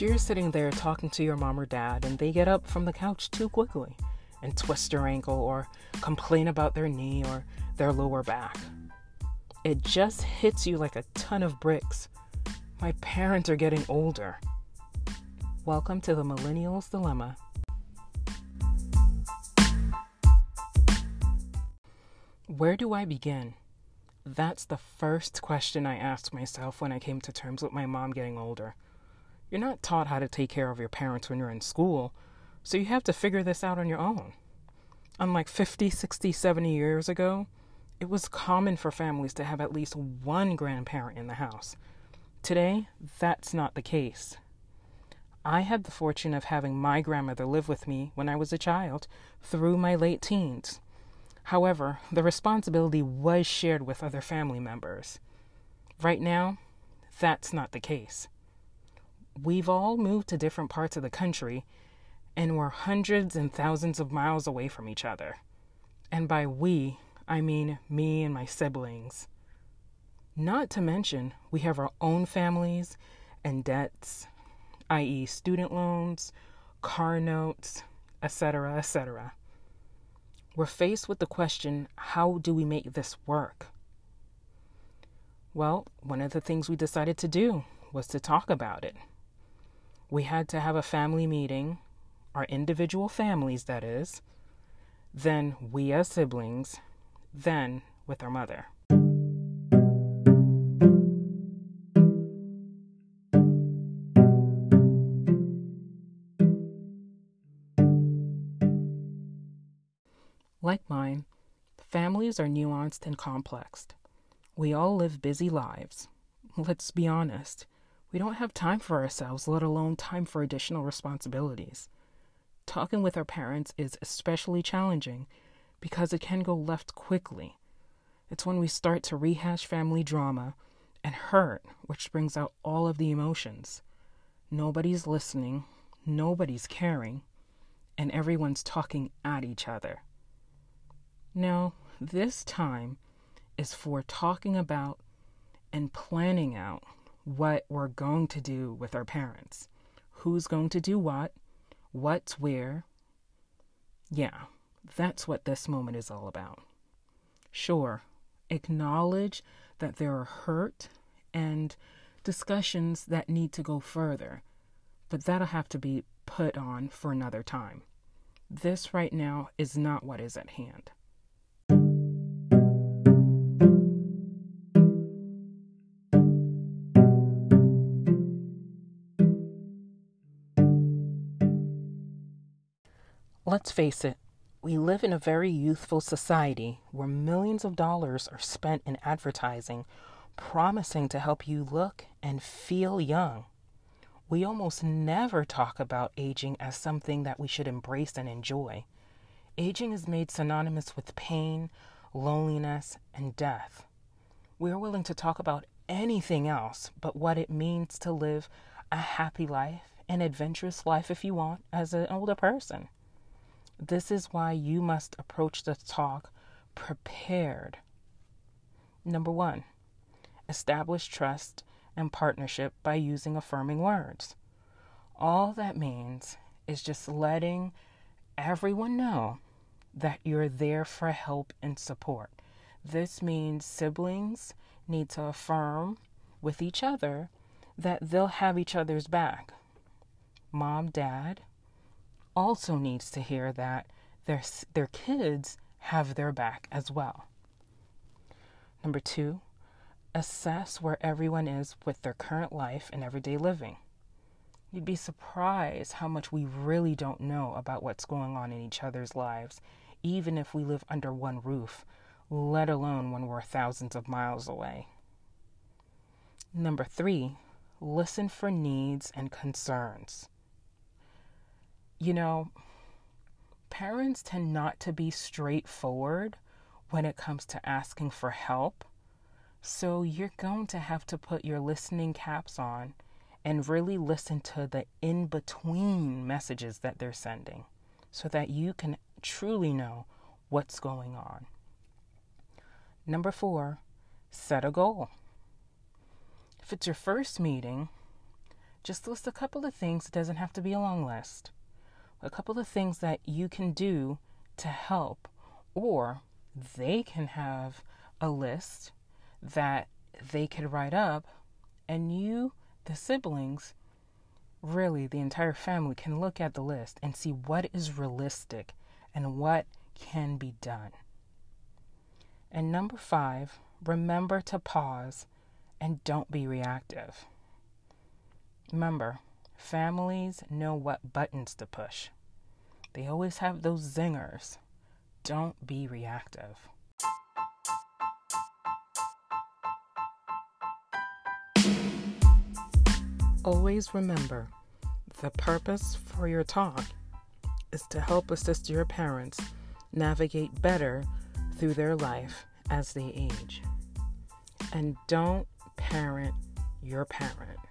You're sitting there talking to your mom or dad, and they get up from the couch too quickly and twist their ankle or complain about their knee or their lower back. It just hits you like a ton of bricks. My parents are getting older. Welcome to the Millennials Dilemma. Where do I begin? That's the first question I asked myself when I came to terms with my mom getting older. You're not taught how to take care of your parents when you're in school, so you have to figure this out on your own. Unlike 50, 60, 70 years ago, it was common for families to have at least one grandparent in the house. Today, that's not the case. I had the fortune of having my grandmother live with me when I was a child through my late teens. However, the responsibility was shared with other family members. Right now, that's not the case. We've all moved to different parts of the country and we're hundreds and thousands of miles away from each other. And by we, I mean me and my siblings. Not to mention, we have our own families and debts, i.e., student loans, car notes, etc., etc we're faced with the question how do we make this work? Well, one of the things we decided to do was to talk about it. We had to have a family meeting, our individual families, that is, then we as siblings, then with our mother. Like mine, families are nuanced and complex. We all live busy lives. Let's be honest, we don't have time for ourselves, let alone time for additional responsibilities. Talking with our parents is especially challenging because it can go left quickly. It's when we start to rehash family drama and hurt, which brings out all of the emotions. Nobody's listening, nobody's caring, and everyone's talking at each other. No, this time is for talking about and planning out what we're going to do with our parents. Who's going to do what? What's where? Yeah, that's what this moment is all about. Sure, acknowledge that there are hurt and discussions that need to go further, but that'll have to be put on for another time. This right now is not what is at hand. Let's face it, we live in a very youthful society where millions of dollars are spent in advertising promising to help you look and feel young. We almost never talk about aging as something that we should embrace and enjoy. Aging is made synonymous with pain, loneliness, and death. We are willing to talk about anything else but what it means to live a happy life, an adventurous life if you want, as an older person. This is why you must approach the talk prepared. Number one, establish trust and partnership by using affirming words. All that means is just letting everyone know that you're there for help and support. This means siblings need to affirm with each other that they'll have each other's back. Mom, dad, also needs to hear that their, their kids have their back as well. Number two, assess where everyone is with their current life and everyday living. You'd be surprised how much we really don't know about what's going on in each other's lives, even if we live under one roof, let alone when we're thousands of miles away. Number three, listen for needs and concerns you know, parents tend not to be straightforward when it comes to asking for help. So you're going to have to put your listening caps on and really listen to the in between messages that they're sending so that you can truly know what's going on. Number four, set a goal. If it's your first meeting, Just list a couple of things. It doesn't have to be a long list. A couple of things that you can do to help, or they can have a list that they could write up, and you, the siblings, really the entire family can look at the list and see what is realistic and what can be done. And number five, remember to pause and don't be reactive. Remember, families know what buttons to push. They always have those zingers. Don't be reactive. Always remember the purpose for your talk is to help assist your parents navigate better through their life as they age. And don't parent your parent.